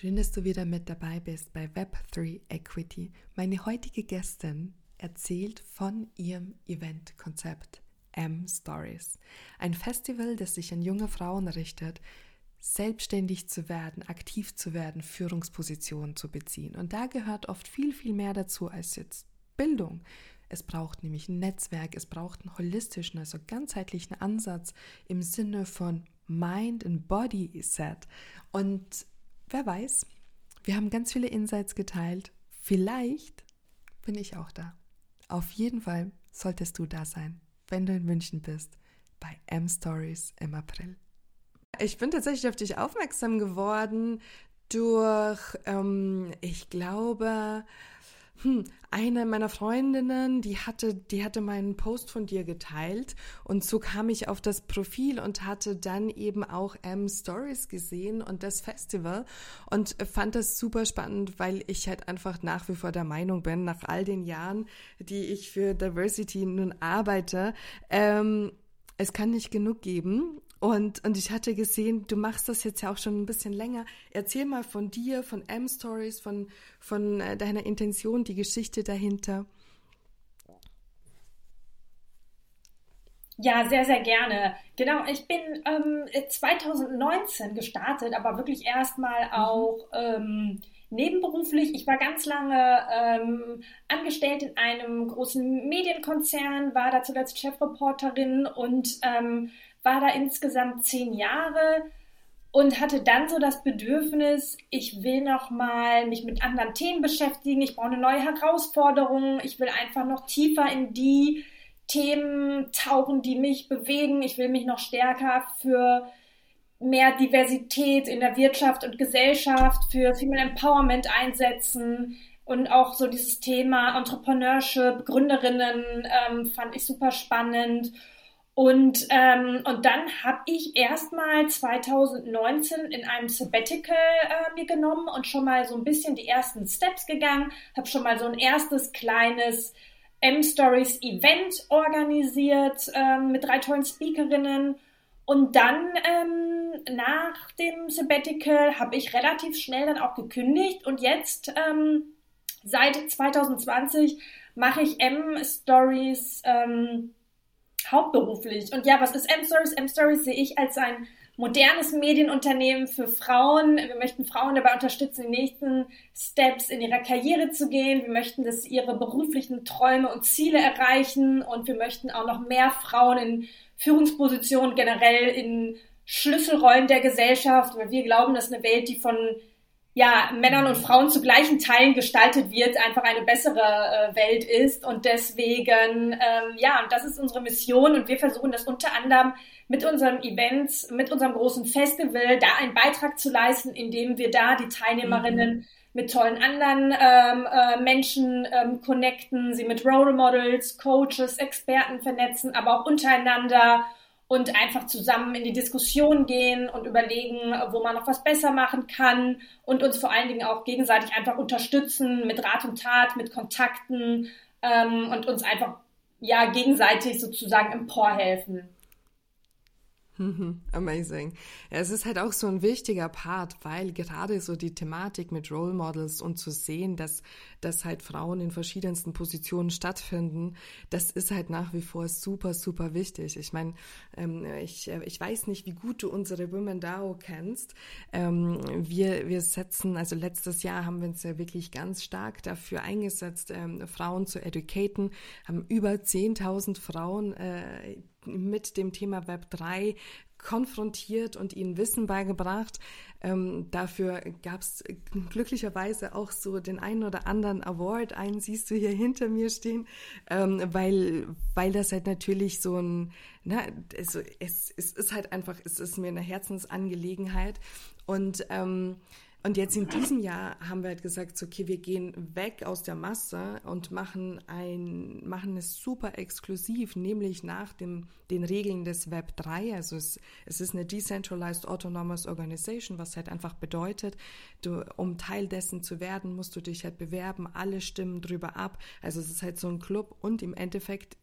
Schön, dass du wieder mit dabei bist bei Web3 Equity. Meine heutige Gästin erzählt von ihrem Eventkonzept M Stories. Ein Festival, das sich an junge Frauen richtet, selbstständig zu werden, aktiv zu werden, Führungspositionen zu beziehen. Und da gehört oft viel, viel mehr dazu als jetzt Bildung. Es braucht nämlich ein Netzwerk, es braucht einen holistischen, also ganzheitlichen Ansatz im Sinne von Mind and Body Set. Und wer weiß, wir haben ganz viele Insights geteilt. Vielleicht bin ich auch da. Auf jeden Fall solltest du da sein, wenn du in München bist, bei M Stories im April. Ich bin tatsächlich auf dich aufmerksam geworden durch, ähm, ich glaube, hm, eine meiner Freundinnen, die hatte, die hatte meinen Post von dir geteilt und so kam ich auf das Profil und hatte dann eben auch M Stories gesehen und das Festival und fand das super spannend, weil ich halt einfach nach wie vor der Meinung bin, nach all den Jahren, die ich für Diversity nun arbeite, ähm, es kann nicht genug geben und, und ich hatte gesehen, du machst das jetzt ja auch schon ein bisschen länger. Erzähl mal von dir, von M-Stories, von, von äh, deiner Intention, die Geschichte dahinter. Ja, sehr, sehr gerne. Genau, ich bin ähm, 2019 gestartet, aber wirklich erstmal mhm. auch ähm, nebenberuflich. Ich war ganz lange ähm, angestellt in einem großen Medienkonzern, war da zuletzt Chefreporterin und ähm, war da insgesamt zehn Jahre und hatte dann so das Bedürfnis, ich will noch mal mich mit anderen Themen beschäftigen, ich brauche eine neue Herausforderung, ich will einfach noch tiefer in die Themen tauchen, die mich bewegen, ich will mich noch stärker für mehr Diversität in der Wirtschaft und Gesellschaft, für Female Empowerment einsetzen. Und auch so dieses Thema Entrepreneurship, Gründerinnen ähm, fand ich super spannend und, ähm, und dann habe ich erstmal 2019 in einem Sabbatical äh, mir genommen und schon mal so ein bisschen die ersten Steps gegangen, habe schon mal so ein erstes kleines M-Stories Event organisiert ähm, mit drei tollen Speakerinnen. Und dann ähm, nach dem Sabbatical habe ich relativ schnell dann auch gekündigt und jetzt ähm, seit 2020 mache ich M-Stories. Ähm, hauptberuflich. Und ja, was ist M-Stories? M-Stories sehe ich als ein modernes Medienunternehmen für Frauen. Wir möchten Frauen dabei unterstützen, die nächsten Steps in ihrer Karriere zu gehen. Wir möchten, dass sie ihre beruflichen Träume und Ziele erreichen. Und wir möchten auch noch mehr Frauen in Führungspositionen, generell in Schlüsselrollen der Gesellschaft, weil wir glauben, dass eine Welt, die von ja, Männern und Frauen zu gleichen Teilen gestaltet wird, einfach eine bessere äh, Welt ist. Und deswegen, ähm, ja, und das ist unsere Mission. Und wir versuchen das unter anderem mit unserem Event, mit unserem großen Festival, da einen Beitrag zu leisten, indem wir da die Teilnehmerinnen mhm. mit tollen anderen ähm, äh, Menschen ähm, connecten, sie mit Role Models, Coaches, Experten vernetzen, aber auch untereinander und einfach zusammen in die Diskussion gehen und überlegen, wo man noch was besser machen kann und uns vor allen Dingen auch gegenseitig einfach unterstützen mit Rat und Tat, mit Kontakten ähm, und uns einfach ja gegenseitig sozusagen emporhelfen. Amazing. Ja, es ist halt auch so ein wichtiger Part, weil gerade so die Thematik mit Role Models und zu sehen, dass, dass halt Frauen in verschiedensten Positionen stattfinden, das ist halt nach wie vor super, super wichtig. Ich meine, ähm, ich, ich weiß nicht, wie gut du unsere Women DAO kennst. Ähm, wir, wir setzen, also letztes Jahr haben wir uns ja wirklich ganz stark dafür eingesetzt, ähm, Frauen zu educaten, haben über 10.000 Frauen äh, mit dem Thema Web 3 konfrontiert und ihnen Wissen beigebracht. Ähm, dafür gab es glücklicherweise auch so den einen oder anderen Award, einen siehst du hier hinter mir stehen, ähm, weil, weil das halt natürlich so ein, na, also es, es ist halt einfach, es ist mir eine Herzensangelegenheit und ähm, und jetzt in diesem Jahr haben wir halt gesagt, okay, wir gehen weg aus der Masse und machen ein, machen es super exklusiv, nämlich nach dem, den Regeln des Web 3. Also es, es ist eine Decentralized Autonomous Organization, was halt einfach bedeutet, du, um Teil dessen zu werden, musst du dich halt bewerben, alle stimmen drüber ab. Also es ist halt so ein Club und im Endeffekt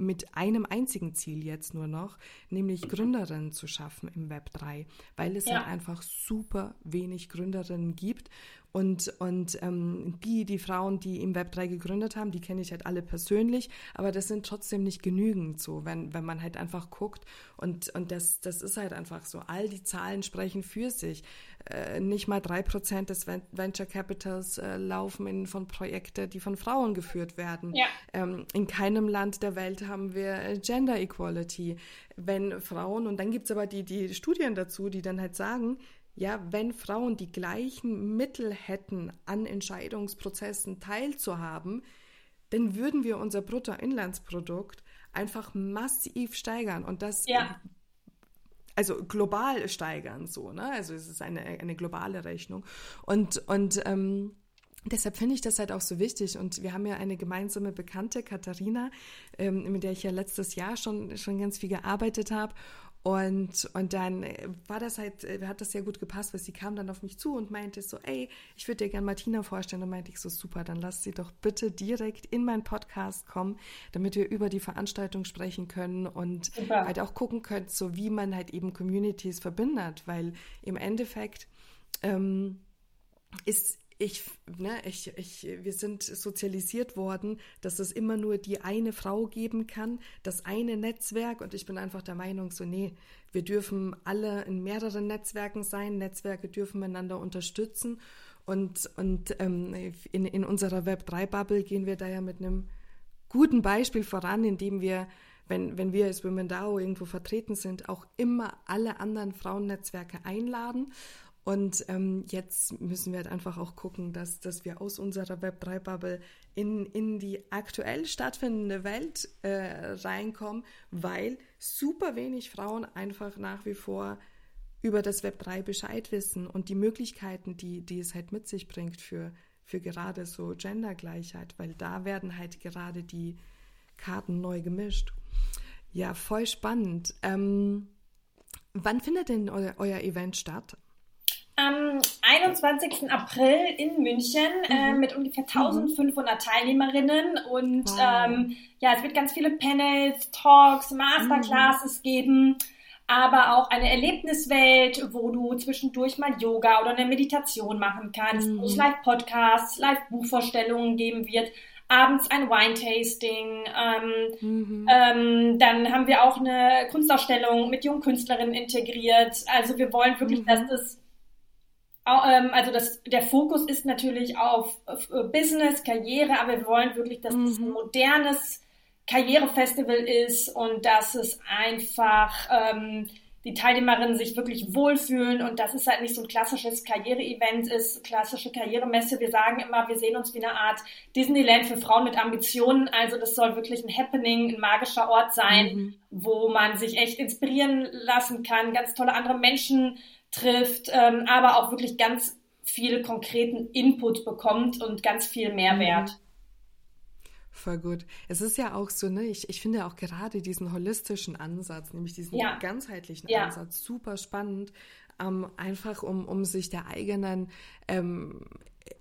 mit einem einzigen Ziel jetzt nur noch, nämlich Gründerinnen zu schaffen im Web 3, weil es ja. halt einfach super wenig Gründerinnen gibt und, und ähm, die, die Frauen, die im Web 3 gegründet haben, die kenne ich halt alle persönlich, aber das sind trotzdem nicht genügend so, wenn, wenn man halt einfach guckt. Und, und das, das ist halt einfach so. All die Zahlen sprechen für sich. Äh, nicht mal drei Prozent des Venture Capitals äh, laufen in, von Projekten, die von Frauen geführt werden. Ja. Ähm, in keinem Land der Welt haben wir äh, Gender Equality. Wenn Frauen, und dann gibt es aber die, die Studien dazu, die dann halt sagen, ja, wenn Frauen die gleichen Mittel hätten, an Entscheidungsprozessen teilzuhaben, dann würden wir unser Bruttoinlandsprodukt einfach massiv steigern und das ja. Also global steigern so, ne? Also es ist eine, eine globale Rechnung und und ähm, Deshalb finde ich das halt auch so wichtig. Und wir haben ja eine gemeinsame Bekannte, Katharina, ähm, mit der ich ja letztes Jahr schon, schon ganz viel gearbeitet habe. Und, und dann äh, war das halt, äh, hat das sehr gut gepasst, weil sie kam dann auf mich zu und meinte so, ey, ich würde dir gerne Martina vorstellen. Und meinte ich so, super, dann lass sie doch bitte direkt in meinen Podcast kommen, damit wir über die Veranstaltung sprechen können und super. halt auch gucken können, so wie man halt eben Communities verbindet, weil im Endeffekt ähm, ist ich, ne, ich, ich, wir sind sozialisiert worden, dass es immer nur die eine Frau geben kann, das eine Netzwerk. Und ich bin einfach der Meinung, so, nee, wir dürfen alle in mehreren Netzwerken sein. Netzwerke dürfen miteinander unterstützen. Und, und ähm, in, in unserer Web3-Bubble gehen wir da ja mit einem guten Beispiel voran, indem wir wenn, wenn wir als Women DAO irgendwo vertreten sind, auch immer alle anderen Frauennetzwerke einladen und ähm, jetzt müssen wir halt einfach auch gucken, dass, dass wir aus unserer Web3-Bubble in, in die aktuell stattfindende Welt äh, reinkommen, weil super wenig Frauen einfach nach wie vor über das Web3 Bescheid wissen und die Möglichkeiten, die, die es halt mit sich bringt für, für gerade so Gendergleichheit, weil da werden halt gerade die Karten neu gemischt. Ja, voll spannend. Ähm, wann findet denn euer, euer Event statt? Am 21. April in München äh, mhm. äh, mit ungefähr 1500 mhm. Teilnehmerinnen und wow. ähm, ja, es wird ganz viele Panels, Talks, Masterclasses mhm. geben, aber auch eine Erlebniswelt, wo du zwischendurch mal Yoga oder eine Meditation machen kannst, wo es mhm. Live-Podcasts, Live-Buchvorstellungen geben wird abends ein Wine-Tasting. Ähm, mhm. ähm, dann haben wir auch eine Kunstausstellung mit jungen Künstlerinnen integriert. Also wir wollen wirklich, mhm. dass das also das, der Fokus ist natürlich auf, auf äh, Business, Karriere, aber wir wollen wirklich, dass mhm. es ein modernes Karrierefestival ist und dass es einfach ähm, die Teilnehmerinnen sich wirklich wohlfühlen und dass es halt nicht so ein klassisches Karriere-Event ist, klassische Karrieremesse. Wir sagen immer, wir sehen uns wie eine Art Disneyland für Frauen mit Ambitionen. Also das soll wirklich ein Happening, ein magischer Ort sein, mhm. wo man sich echt inspirieren lassen kann, ganz tolle andere Menschen trifft, ähm, aber auch wirklich ganz viel konkreten Input bekommt und ganz viel Mehrwert. Mhm. Voll gut. Es ist ja auch so, ne, ich, ich finde auch gerade diesen holistischen Ansatz, nämlich diesen ja. ganzheitlichen ja. Ansatz, super spannend, ähm, einfach um, um sich der eigenen ähm,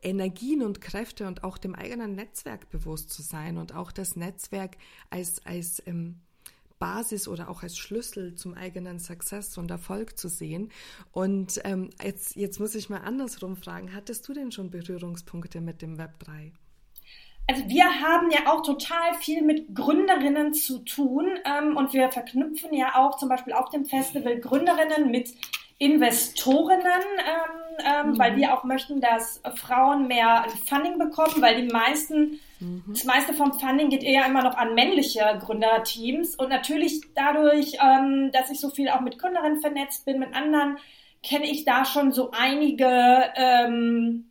Energien und Kräfte und auch dem eigenen Netzwerk bewusst zu sein und auch das Netzwerk als, als ähm, Basis oder auch als Schlüssel zum eigenen Success und Erfolg zu sehen. Und ähm, jetzt, jetzt muss ich mal andersrum fragen, hattest du denn schon Berührungspunkte mit dem Web 3? Also wir haben ja auch total viel mit Gründerinnen zu tun ähm, und wir verknüpfen ja auch zum Beispiel auf dem Festival Gründerinnen mit Investorinnen, ähm, ähm, mhm. weil wir auch möchten, dass Frauen mehr Funding bekommen, weil die meisten. Das meiste vom Funding geht eher immer noch an männliche Gründerteams. Und natürlich dadurch, ähm, dass ich so viel auch mit Gründerinnen vernetzt bin, mit anderen, kenne ich da schon so einige ähm,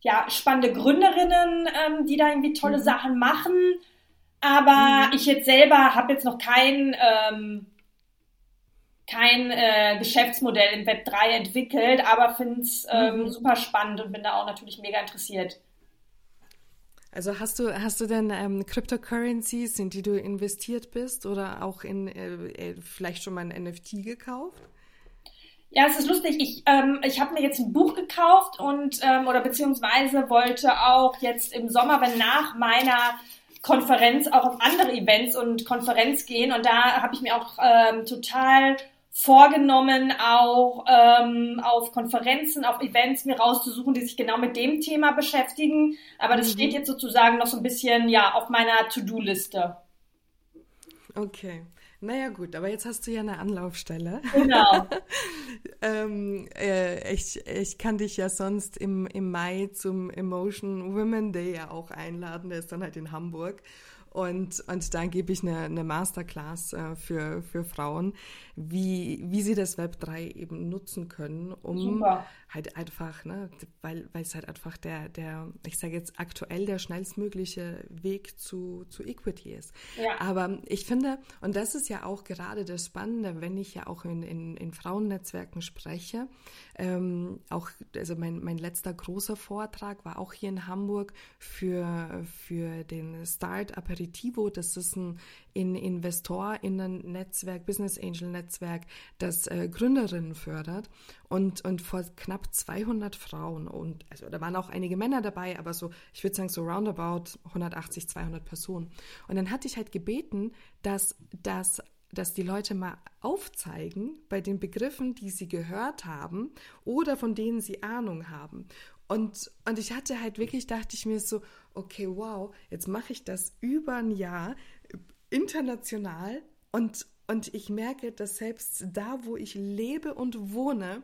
ja, spannende Gründerinnen, ähm, die da irgendwie tolle mhm. Sachen machen. Aber mhm. ich jetzt selber habe jetzt noch kein, ähm, kein äh, Geschäftsmodell im Web 3 entwickelt, aber finde es ähm, mhm. super spannend und bin da auch natürlich mega interessiert. Also hast du, hast du denn ähm, Cryptocurrencies, in die du investiert bist oder auch in äh, äh vielleicht schon mal ein NFT gekauft? Ja, es ist lustig. Ich, ähm, ich habe mir jetzt ein Buch gekauft und ähm, oder beziehungsweise wollte auch jetzt im Sommer, wenn nach meiner Konferenz auch auf andere Events und Konferenz gehen. Und da habe ich mir auch ähm, total vorgenommen, auch ähm, auf Konferenzen, auf Events mir rauszusuchen, die sich genau mit dem Thema beschäftigen. Aber das mhm. steht jetzt sozusagen noch so ein bisschen ja auf meiner To-Do-Liste. Okay. Naja gut, aber jetzt hast du ja eine Anlaufstelle. Genau. ähm, äh, ich, ich kann dich ja sonst im, im Mai zum Emotion Women Day ja auch einladen. Der ist dann halt in Hamburg. Und, und dann gebe ich eine, eine Masterclass äh, für, für Frauen, wie, wie sie das Web 3 eben nutzen können, um Super. Halt einfach, ne, weil, weil es halt einfach der, der, ich sage jetzt aktuell der schnellstmögliche Weg zu, zu Equity ist. Ja. Aber ich finde, und das ist ja auch gerade das Spannende, wenn ich ja auch in, in, in Frauennetzwerken spreche, ähm, auch, also mein, mein letzter großer Vortrag war auch hier in Hamburg für, für den Start Aperitivo. Das ist ein in InvestorInnen-Netzwerk, Business Angel-Netzwerk, das äh, Gründerinnen fördert und, und vor knapp 200 Frauen und, also da waren auch einige Männer dabei, aber so, ich würde sagen so roundabout 180, 200 Personen. Und dann hatte ich halt gebeten, dass, dass dass die Leute mal aufzeigen bei den Begriffen, die sie gehört haben oder von denen sie Ahnung haben. Und, und ich hatte halt wirklich, dachte ich mir so, okay, wow, jetzt mache ich das über ein Jahr, international und, und ich merke, dass selbst da, wo ich lebe und wohne,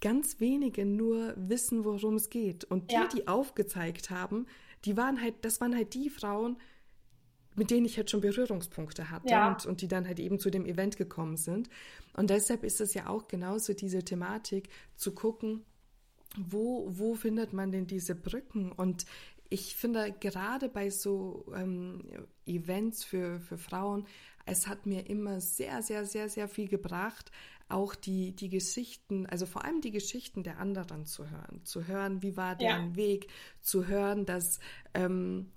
ganz wenige nur wissen, worum es geht. Und die, ja. die aufgezeigt haben, die waren halt, das waren halt die Frauen, mit denen ich halt schon Berührungspunkte hatte ja. und, und die dann halt eben zu dem Event gekommen sind. Und deshalb ist es ja auch genauso diese Thematik, zu gucken, wo, wo findet man denn diese Brücken? Und ich finde gerade bei so ähm, Events für, für Frauen, es hat mir immer sehr, sehr, sehr, sehr viel gebracht, auch die, die Geschichten, also vor allem die Geschichten der anderen zu hören. Zu hören, wie war deren ja. Weg, zu hören, dass ähm,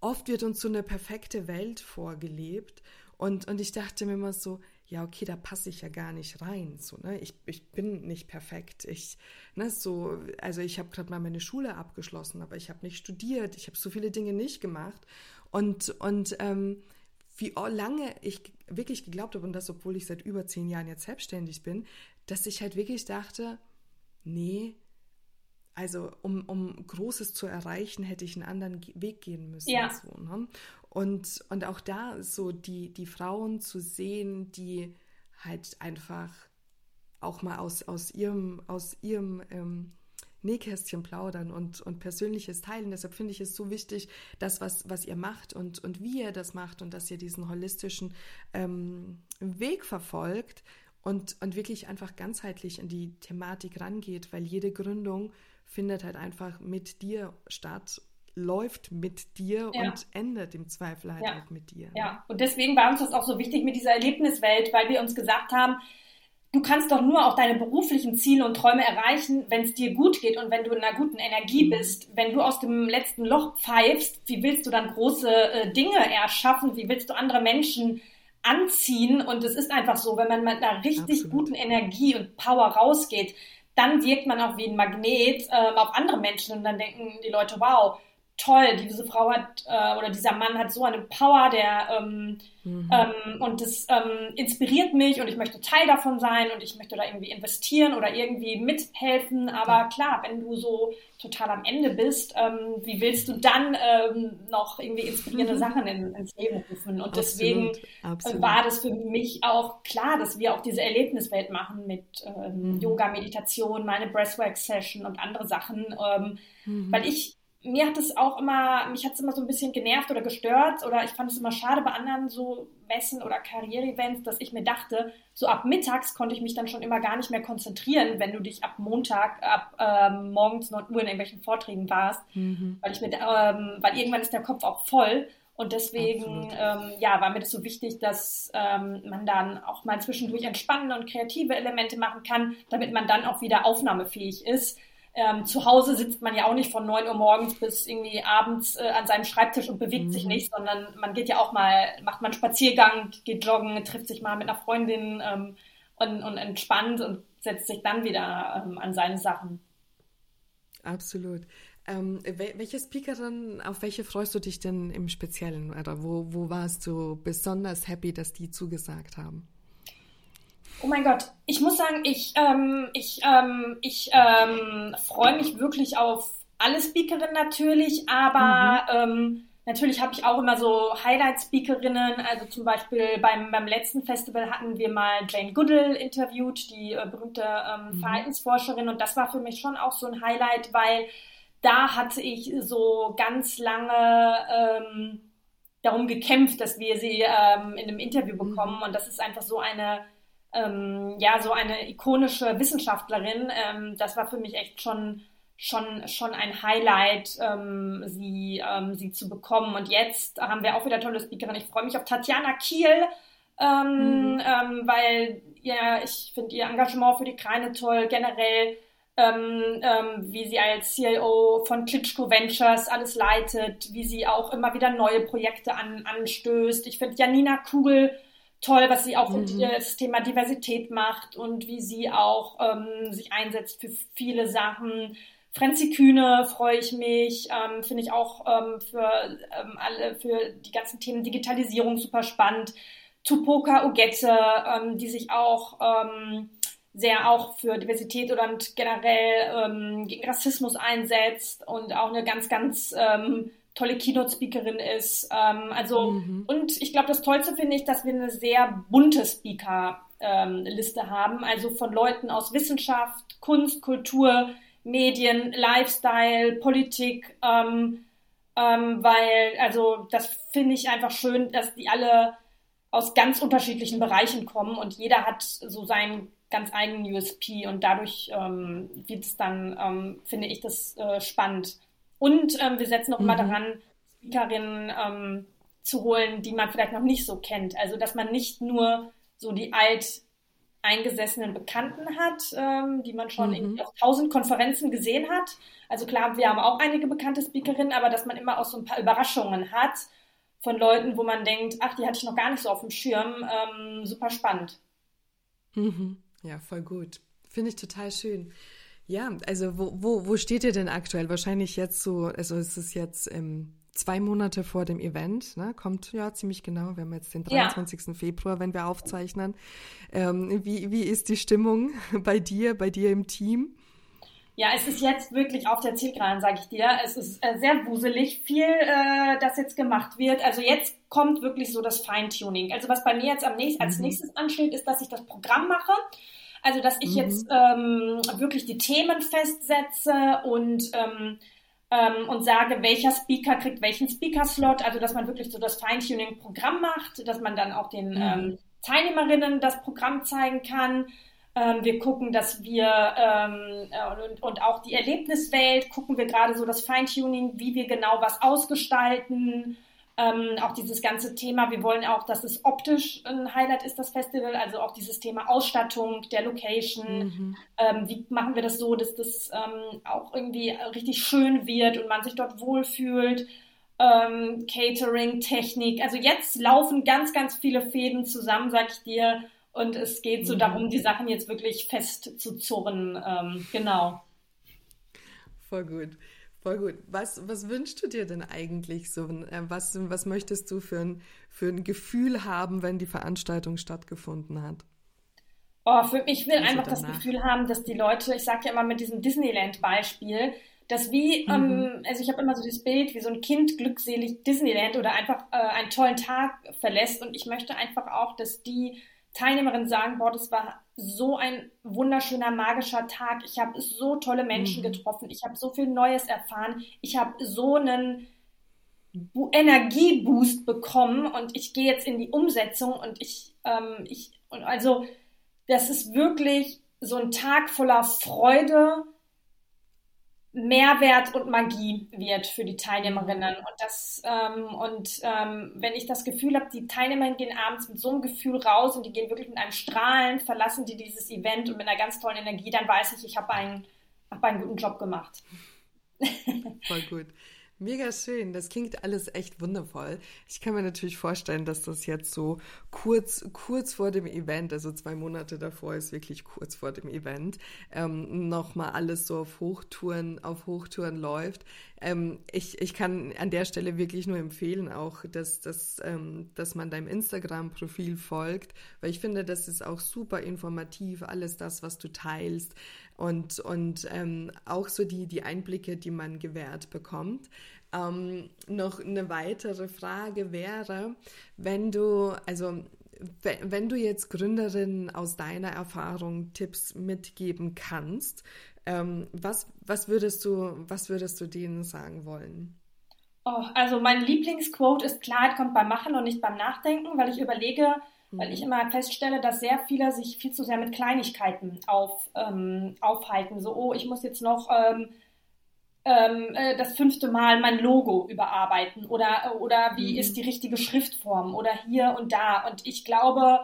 oft wird uns so eine perfekte Welt vorgelebt. Und, und ich dachte mir immer so, ja, okay, da passe ich ja gar nicht rein. So, ne? ich, ich bin nicht perfekt. Ich, ne, so, also ich habe gerade mal meine Schule abgeschlossen, aber ich habe nicht studiert, ich habe so viele Dinge nicht gemacht. Und, und ähm, wie lange ich wirklich geglaubt habe, und das, obwohl ich seit über zehn Jahren jetzt selbstständig bin, dass ich halt wirklich dachte, nee, also um, um Großes zu erreichen, hätte ich einen anderen Weg gehen müssen. Ja. So, ne? Und, und auch da so die, die Frauen zu sehen, die halt einfach auch mal aus, aus ihrem, aus ihrem ähm, Nähkästchen plaudern und, und Persönliches teilen. Deshalb finde ich es so wichtig, das, was, was ihr macht und, und wie ihr das macht und dass ihr diesen holistischen ähm, Weg verfolgt und, und wirklich einfach ganzheitlich in die Thematik rangeht, weil jede Gründung findet halt einfach mit dir statt läuft mit dir ja. und endet im Zweifel halt ja. auch mit dir. Ja, und deswegen war uns das auch so wichtig mit dieser Erlebniswelt, weil wir uns gesagt haben, du kannst doch nur auch deine beruflichen Ziele und Träume erreichen, wenn es dir gut geht und wenn du in einer guten Energie mhm. bist. Wenn du aus dem letzten Loch pfeifst, wie willst du dann große äh, Dinge erschaffen? Wie willst du andere Menschen anziehen? Und es ist einfach so, wenn man mit einer richtig Absolut. guten Energie und Power rausgeht, dann wirkt man auch wie ein Magnet äh, auf andere Menschen und dann denken die Leute, wow, toll, diese Frau hat äh, oder dieser Mann hat so eine Power, der ähm, mhm. ähm, und das ähm, inspiriert mich und ich möchte Teil davon sein und ich möchte da irgendwie investieren oder irgendwie mithelfen. Aber klar, wenn du so total am Ende bist, ähm, wie willst du dann ähm, noch irgendwie inspirierende mhm. Sachen in, ins Leben rufen? Und deswegen Absolut. war das für mich auch klar, dass wir auch diese Erlebniswelt machen mit ähm, mhm. Yoga, Meditation, meine Breathwork-Session und andere Sachen, mhm. weil ich mir hat es auch immer, mich hat es immer so ein bisschen genervt oder gestört oder ich fand es immer schade bei anderen so Messen oder Karriere-Events, dass ich mir dachte, so ab mittags konnte ich mich dann schon immer gar nicht mehr konzentrieren, wenn du dich ab Montag, ab ähm, morgens 9 Uhr in irgendwelchen Vorträgen warst, mhm. weil ich mir, ähm, weil irgendwann ist der Kopf auch voll und deswegen ähm, ja, war mir das so wichtig, dass ähm, man dann auch mal zwischendurch entspannende und kreative Elemente machen kann, damit man dann auch wieder aufnahmefähig ist ähm, zu Hause sitzt man ja auch nicht von 9 Uhr morgens bis irgendwie abends äh, an seinem Schreibtisch und bewegt mhm. sich nicht, sondern man geht ja auch mal, macht man einen Spaziergang, geht joggen, trifft sich mal mit einer Freundin ähm, und, und entspannt und setzt sich dann wieder ähm, an seine Sachen. Absolut. Ähm, welche Speakerin, auf welche freust du dich denn im Speziellen? Oder wo, wo warst du besonders happy, dass die zugesagt haben? Oh mein Gott, ich muss sagen, ich, ähm, ich, ähm, ich ähm, freue mich wirklich auf alle Speakerinnen natürlich, aber mhm. Ähm, natürlich habe ich auch immer so Highlight-Speakerinnen. Also zum Beispiel beim, beim letzten Festival hatten wir mal Jane Goodall interviewt, die äh, berühmte ähm, mhm. Verhaltensforscherin. Und das war für mich schon auch so ein Highlight, weil da hatte ich so ganz lange ähm, darum gekämpft, dass wir sie ähm, in einem Interview mhm. bekommen. Und das ist einfach so eine ähm, ja, so eine ikonische Wissenschaftlerin. Ähm, das war für mich echt schon, schon, schon ein Highlight, ähm, sie, ähm, sie zu bekommen. Und jetzt haben wir auch wieder tolle Speakerin. Ich freue mich auf Tatjana Kiel, ähm, mhm. Ähm, weil ja, ich finde ihr Engagement für die Kreine toll. Generell ähm, ähm, wie sie als CIO von Klitschko Ventures alles leitet, wie sie auch immer wieder neue Projekte an, anstößt. Ich finde Janina Kugel toll, was sie auch mhm. das Thema Diversität macht und wie sie auch ähm, sich einsetzt für viele Sachen. Franzi Kühne freue ich mich, ähm, finde ich auch ähm, für ähm, alle, für die ganzen Themen Digitalisierung super spannend. Tupoka Ogette, ähm, die sich auch ähm, sehr auch für Diversität und generell gegen Rassismus einsetzt und auch eine ganz, ganz tolle Keynote-Speakerin ist. Ähm, also, mhm. und ich glaube, das Tollste finde ich, dass wir eine sehr bunte Speaker-Liste ähm, haben. Also von Leuten aus Wissenschaft, Kunst, Kultur, Medien, Lifestyle, Politik, ähm, ähm, weil, also, das finde ich einfach schön, dass die alle aus ganz unterschiedlichen Bereichen kommen und jeder hat so seinen ganz eigenen USP und dadurch ähm, wird es dann, ähm, finde ich das äh, spannend. Und ähm, wir setzen auch mhm. immer daran, Speakerinnen ähm, zu holen, die man vielleicht noch nicht so kennt. Also, dass man nicht nur so die alt eingesessenen Bekannten hat, ähm, die man schon mhm. auf tausend Konferenzen gesehen hat. Also klar, wir haben auch einige bekannte Speakerinnen, aber dass man immer auch so ein paar Überraschungen hat von Leuten, wo man denkt, ach, die hatte ich noch gar nicht so auf dem Schirm. Ähm, super spannend. Mhm. Ja, voll gut. Finde ich total schön. Ja, also wo, wo, wo steht ihr denn aktuell? Wahrscheinlich jetzt so, also es ist jetzt ähm, zwei Monate vor dem Event, ne? kommt ja ziemlich genau, wir haben jetzt den 23. Ja. Februar, wenn wir aufzeichnen. Ähm, wie, wie ist die Stimmung bei dir, bei dir im Team? Ja, es ist jetzt wirklich auf der Zielgeraden, sage ich dir. Es ist äh, sehr wuselig, viel, äh, das jetzt gemacht wird. Also jetzt kommt wirklich so das Feintuning. Also was bei mir jetzt am nächsten, als mhm. nächstes ansteht, ist, dass ich das Programm mache. Also, dass ich mhm. jetzt ähm, wirklich die Themen festsetze und, ähm, ähm, und sage, welcher Speaker kriegt welchen Speaker-Slot. Also, dass man wirklich so das Feintuning-Programm macht, dass man dann auch den mhm. ähm, Teilnehmerinnen das Programm zeigen kann. Ähm, wir gucken, dass wir ähm, äh, und, und auch die Erlebniswelt gucken wir gerade so das Feintuning, wie wir genau was ausgestalten. Ähm, auch dieses ganze Thema, wir wollen auch, dass es optisch ein Highlight ist, das Festival, also auch dieses Thema Ausstattung der Location. Mhm. Ähm, wie machen wir das so, dass das ähm, auch irgendwie richtig schön wird und man sich dort wohlfühlt? Ähm, Catering, Technik. Also jetzt laufen ganz, ganz viele Fäden zusammen, sag ich dir. Und es geht so mhm. darum, die Sachen jetzt wirklich fest zu zurren. Ähm, genau. Voll gut. Voll gut. Was, was wünschst du dir denn eigentlich so? Äh, was, was möchtest du für ein, für ein Gefühl haben, wenn die Veranstaltung stattgefunden hat? Oh, für, ich will also einfach danach. das Gefühl haben, dass die Leute, ich sage ja immer mit diesem Disneyland-Beispiel, dass wie, mhm. ähm, also ich habe immer so dieses Bild, wie so ein Kind glückselig Disneyland oder einfach äh, einen tollen Tag verlässt und ich möchte einfach auch, dass die Teilnehmerinnen sagen, boah, das war so ein wunderschöner, magischer Tag. Ich habe so tolle Menschen mhm. getroffen. Ich habe so viel Neues erfahren. Ich habe so einen Energieboost bekommen und ich gehe jetzt in die Umsetzung und ich, ähm, ich, und also, das ist wirklich so ein Tag voller Freude, Mehrwert und Magie wird für die Teilnehmerinnen. Und das ähm, und ähm, wenn ich das Gefühl habe, die Teilnehmerinnen gehen abends mit so einem Gefühl raus und die gehen wirklich mit einem Strahlen, verlassen die dieses Event und mit einer ganz tollen Energie, dann weiß ich, ich habe einen, hab einen guten Job gemacht. Voll gut. Mega schön. Das klingt alles echt wundervoll. Ich kann mir natürlich vorstellen, dass das jetzt so kurz, kurz vor dem Event, also zwei Monate davor ist wirklich kurz vor dem Event, ähm, nochmal alles so auf Hochtouren, auf Hochtouren läuft. Ähm, ich, ich kann an der Stelle wirklich nur empfehlen, auch, dass, dass, ähm, dass man deinem Instagram-Profil folgt, weil ich finde, das ist auch super informativ, alles das, was du teilst und, und ähm, auch so die, die Einblicke, die man gewährt bekommt. Ähm, noch eine weitere Frage wäre, wenn du, also wenn du jetzt Gründerinnen aus deiner Erfahrung Tipps mitgeben kannst, ähm, was, was, würdest du, was würdest du denen sagen wollen? Oh, also mein Lieblingsquote ist Klarheit kommt beim Machen und nicht beim Nachdenken, weil ich überlege, weil ich mhm. immer feststelle, dass sehr viele sich viel zu sehr mit Kleinigkeiten auf, ähm, aufhalten. So, oh, ich muss jetzt noch ähm, ähm, äh, das fünfte Mal mein Logo überarbeiten oder, oder wie mhm. ist die richtige Schriftform oder hier und da. Und ich glaube,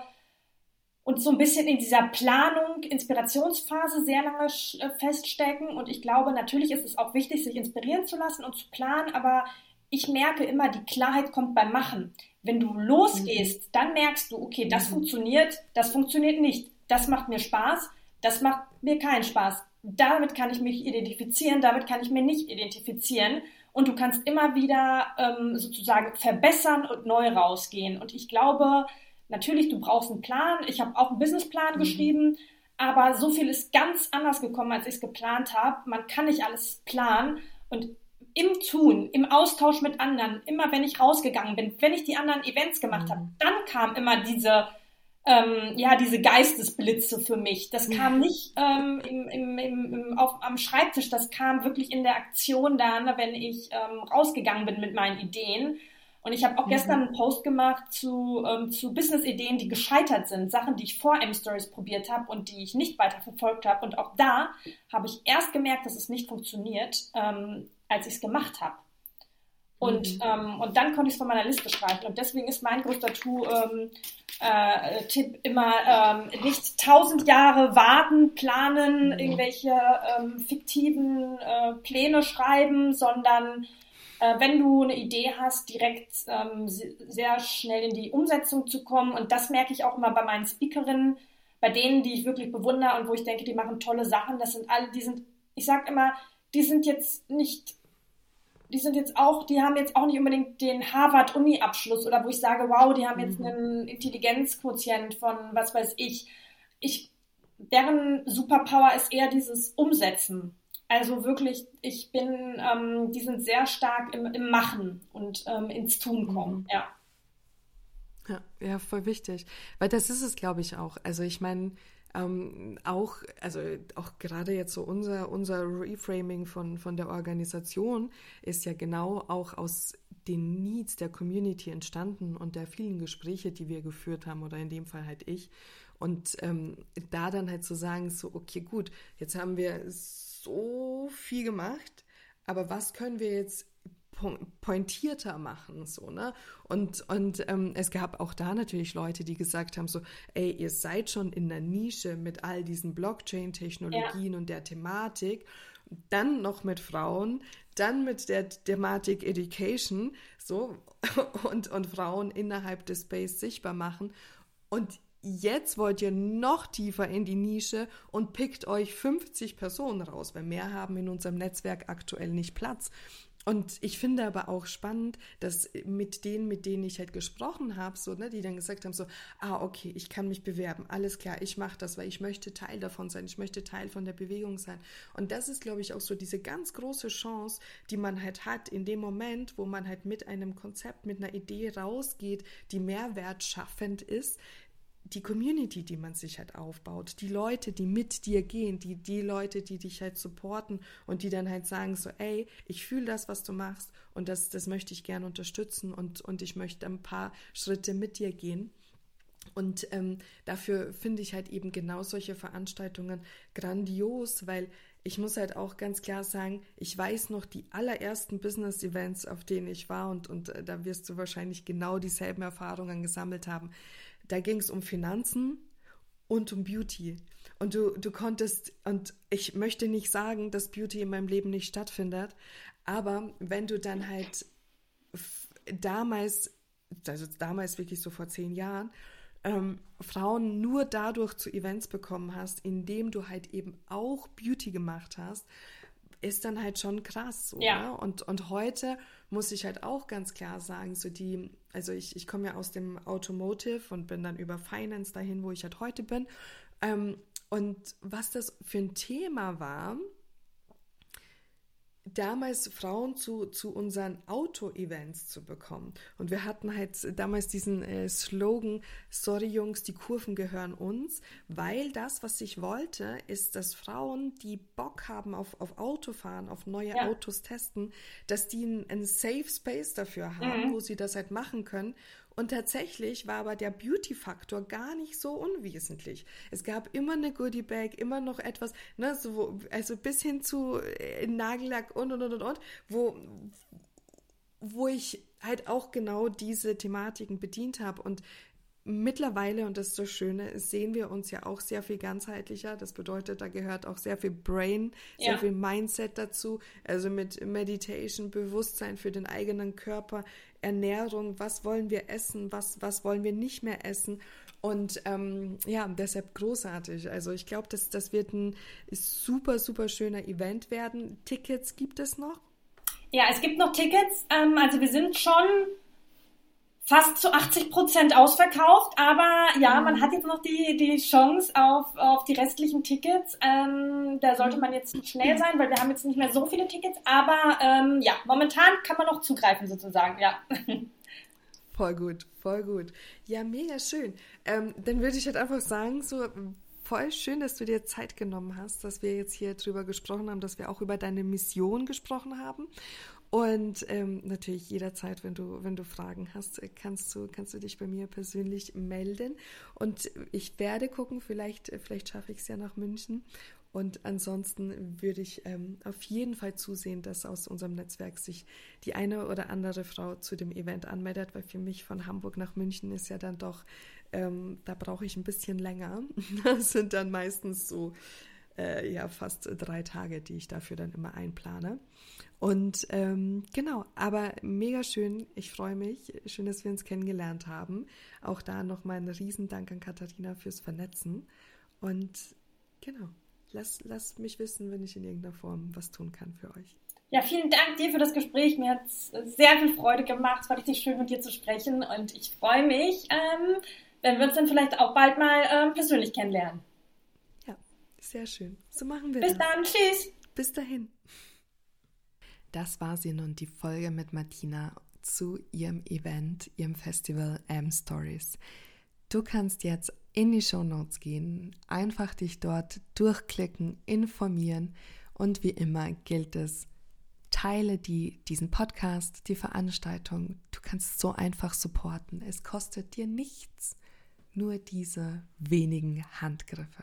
und so ein bisschen in dieser Planung, Inspirationsphase sehr lange äh, feststecken. Und ich glaube, natürlich ist es auch wichtig, sich inspirieren zu lassen und zu planen, aber ich merke immer, die Klarheit kommt beim Machen. Wenn du losgehst, mhm. dann merkst du, okay, das mhm. funktioniert, das funktioniert nicht. Das macht mir Spaß, das macht mir keinen Spaß. Damit kann ich mich identifizieren, damit kann ich mir nicht identifizieren. Und du kannst immer wieder ähm, sozusagen verbessern und neu rausgehen. Und ich glaube, natürlich, du brauchst einen Plan. Ich habe auch einen Businessplan mhm. geschrieben, aber so viel ist ganz anders gekommen, als ich es geplant habe. Man kann nicht alles planen. Und im Tun, im Austausch mit anderen, immer wenn ich rausgegangen bin, wenn ich die anderen Events gemacht mhm. habe, dann kam immer diese, ähm, ja, diese Geistesblitze für mich. Das kam nicht ähm, im, im, im, auf, am Schreibtisch, das kam wirklich in der Aktion dann, wenn ich ähm, rausgegangen bin mit meinen Ideen. Und ich habe auch mhm. gestern einen Post gemacht zu, ähm, zu Business-Ideen, die gescheitert sind, Sachen, die ich vor M-Stories probiert habe und die ich nicht weiter verfolgt habe. Und auch da habe ich erst gemerkt, dass es nicht funktioniert, ähm, als ich es gemacht habe. Und, mhm. ähm, und dann konnte ich es von meiner Liste streichen. Und deswegen ist mein größter tu, ähm, äh, Tipp immer ähm, nicht tausend Jahre warten, planen, mhm. irgendwelche ähm, fiktiven äh, Pläne schreiben, sondern äh, wenn du eine Idee hast, direkt ähm, sehr schnell in die Umsetzung zu kommen. Und das merke ich auch immer bei meinen Speakerinnen, bei denen, die ich wirklich bewundere und wo ich denke, die machen tolle Sachen. Das sind alle, die sind, ich sage immer, die sind jetzt nicht die sind jetzt auch, die haben jetzt auch nicht unbedingt den Harvard-Uni-Abschluss oder wo ich sage, wow, die haben jetzt mhm. einen Intelligenzquotient von was weiß ich. Ich, deren Superpower ist eher dieses Umsetzen. Also wirklich, ich bin, ähm, die sind sehr stark im, im Machen und ähm, ins Tun kommen, mhm. ja. Ja, ja, voll wichtig. Weil das ist es, glaube ich, auch. Also ich meine, ähm, auch, also auch gerade jetzt so unser, unser Reframing von, von der Organisation ist ja genau auch aus den Needs der Community entstanden und der vielen Gespräche, die wir geführt haben, oder in dem Fall halt ich. Und ähm, da dann halt zu sagen, so, okay, gut, jetzt haben wir so viel gemacht, aber was können wir jetzt pointierter machen, so, ne? Und, und ähm, es gab auch da natürlich Leute, die gesagt haben, so, ey, ihr seid schon in der Nische mit all diesen Blockchain-Technologien ja. und der Thematik, dann noch mit Frauen, dann mit der Thematik Education, so, und, und Frauen innerhalb des Space sichtbar machen. Und jetzt wollt ihr noch tiefer in die Nische und pickt euch 50 Personen raus, weil mehr haben in unserem Netzwerk aktuell nicht Platz. Und ich finde aber auch spannend, dass mit denen, mit denen ich halt gesprochen habe, so, ne, die dann gesagt haben, so, ah, okay, ich kann mich bewerben, alles klar, ich mache das, weil ich möchte Teil davon sein, ich möchte Teil von der Bewegung sein. Und das ist, glaube ich, auch so diese ganz große Chance, die man halt hat in dem Moment, wo man halt mit einem Konzept, mit einer Idee rausgeht, die mehrwertschaffend ist, die Community, die man sich halt aufbaut, die Leute, die mit dir gehen, die, die Leute, die dich halt supporten und die dann halt sagen so, ey, ich fühle das, was du machst und das, das möchte ich gerne unterstützen und, und ich möchte ein paar Schritte mit dir gehen. Und ähm, dafür finde ich halt eben genau solche Veranstaltungen grandios, weil ich muss halt auch ganz klar sagen, ich weiß noch die allerersten Business-Events, auf denen ich war und, und äh, da wirst du wahrscheinlich genau dieselben Erfahrungen gesammelt haben da ging es um Finanzen und um Beauty. Und du, du konntest, und ich möchte nicht sagen, dass Beauty in meinem Leben nicht stattfindet, Aber wenn du dann halt damals, also damals wirklich so vor zehn Jahren, ähm, Frauen nur dadurch zu Events bekommen hast, indem du halt eben auch Beauty gemacht hast, ist dann halt schon krass. Oder? Ja. Und, und heute muss ich halt auch ganz klar sagen, so die, also ich, ich komme ja aus dem Automotive und bin dann über Finance dahin, wo ich halt heute bin. Ähm, und was das für ein Thema war, damals Frauen zu, zu unseren Auto-Events zu bekommen. Und wir hatten halt damals diesen äh, Slogan, sorry Jungs, die Kurven gehören uns, weil das, was ich wollte, ist, dass Frauen, die Bock haben auf, auf Autofahren, auf neue ja. Autos testen, dass die einen, Safe Space dafür haben, mhm. wo sie das halt machen können und tatsächlich war aber der Beauty-Faktor gar nicht so unwesentlich. Es gab immer eine Goodie-Bag, immer noch etwas, ne, so, also bis hin zu äh, Nagellack und und und und, und wo, wo ich halt auch genau diese Thematiken bedient habe. Und mittlerweile, und das ist das Schöne, sehen wir uns ja auch sehr viel ganzheitlicher. Das bedeutet, da gehört auch sehr viel Brain, sehr ja. viel Mindset dazu. Also mit Meditation, Bewusstsein für den eigenen Körper, Ernährung, was wollen wir essen, was, was wollen wir nicht mehr essen. Und ähm, ja, deshalb großartig. Also ich glaube, das, das wird ein super, super schöner Event werden. Tickets gibt es noch? Ja, es gibt noch Tickets. Ähm, also wir sind schon fast zu 80 Prozent ausverkauft, aber ja, mhm. man hat jetzt noch die, die Chance auf, auf die restlichen Tickets. Ähm, da sollte man jetzt schnell sein, weil wir haben jetzt nicht mehr so viele Tickets, aber ähm, ja, momentan kann man noch zugreifen sozusagen, ja. Voll gut, voll gut. Ja, mega schön. Ähm, dann würde ich halt einfach sagen, so voll schön, dass du dir Zeit genommen hast, dass wir jetzt hier drüber gesprochen haben, dass wir auch über deine Mission gesprochen haben. Und ähm, natürlich jederzeit, wenn du, wenn du Fragen hast, kannst du, kannst du dich bei mir persönlich melden. Und ich werde gucken, vielleicht, vielleicht schaffe ich es ja nach München. Und ansonsten würde ich ähm, auf jeden Fall zusehen, dass aus unserem Netzwerk sich die eine oder andere Frau zu dem Event anmeldet, weil für mich von Hamburg nach München ist ja dann doch, ähm, da brauche ich ein bisschen länger. Das sind dann meistens so äh, ja fast drei Tage, die ich dafür dann immer einplane. Und ähm, genau, aber mega schön. Ich freue mich. Schön, dass wir uns kennengelernt haben. Auch da nochmal ein Riesendank an Katharina fürs Vernetzen. Und genau, lass, lass mich wissen, wenn ich in irgendeiner Form was tun kann für euch. Ja, vielen Dank dir für das Gespräch. Mir hat es sehr viel Freude gemacht. Es war richtig schön, mit dir zu sprechen. Und ich freue mich, ähm, wenn wir uns dann vielleicht auch bald mal ähm, persönlich kennenlernen. Sehr schön. So machen wir Bis das. Bis dann. Tschüss. Bis dahin. Das war sie nun, die Folge mit Martina zu ihrem Event, ihrem Festival M Stories. Du kannst jetzt in die Show Notes gehen, einfach dich dort durchklicken, informieren und wie immer gilt es, teile die, diesen Podcast, die Veranstaltung. Du kannst so einfach supporten. Es kostet dir nichts, nur diese wenigen Handgriffe.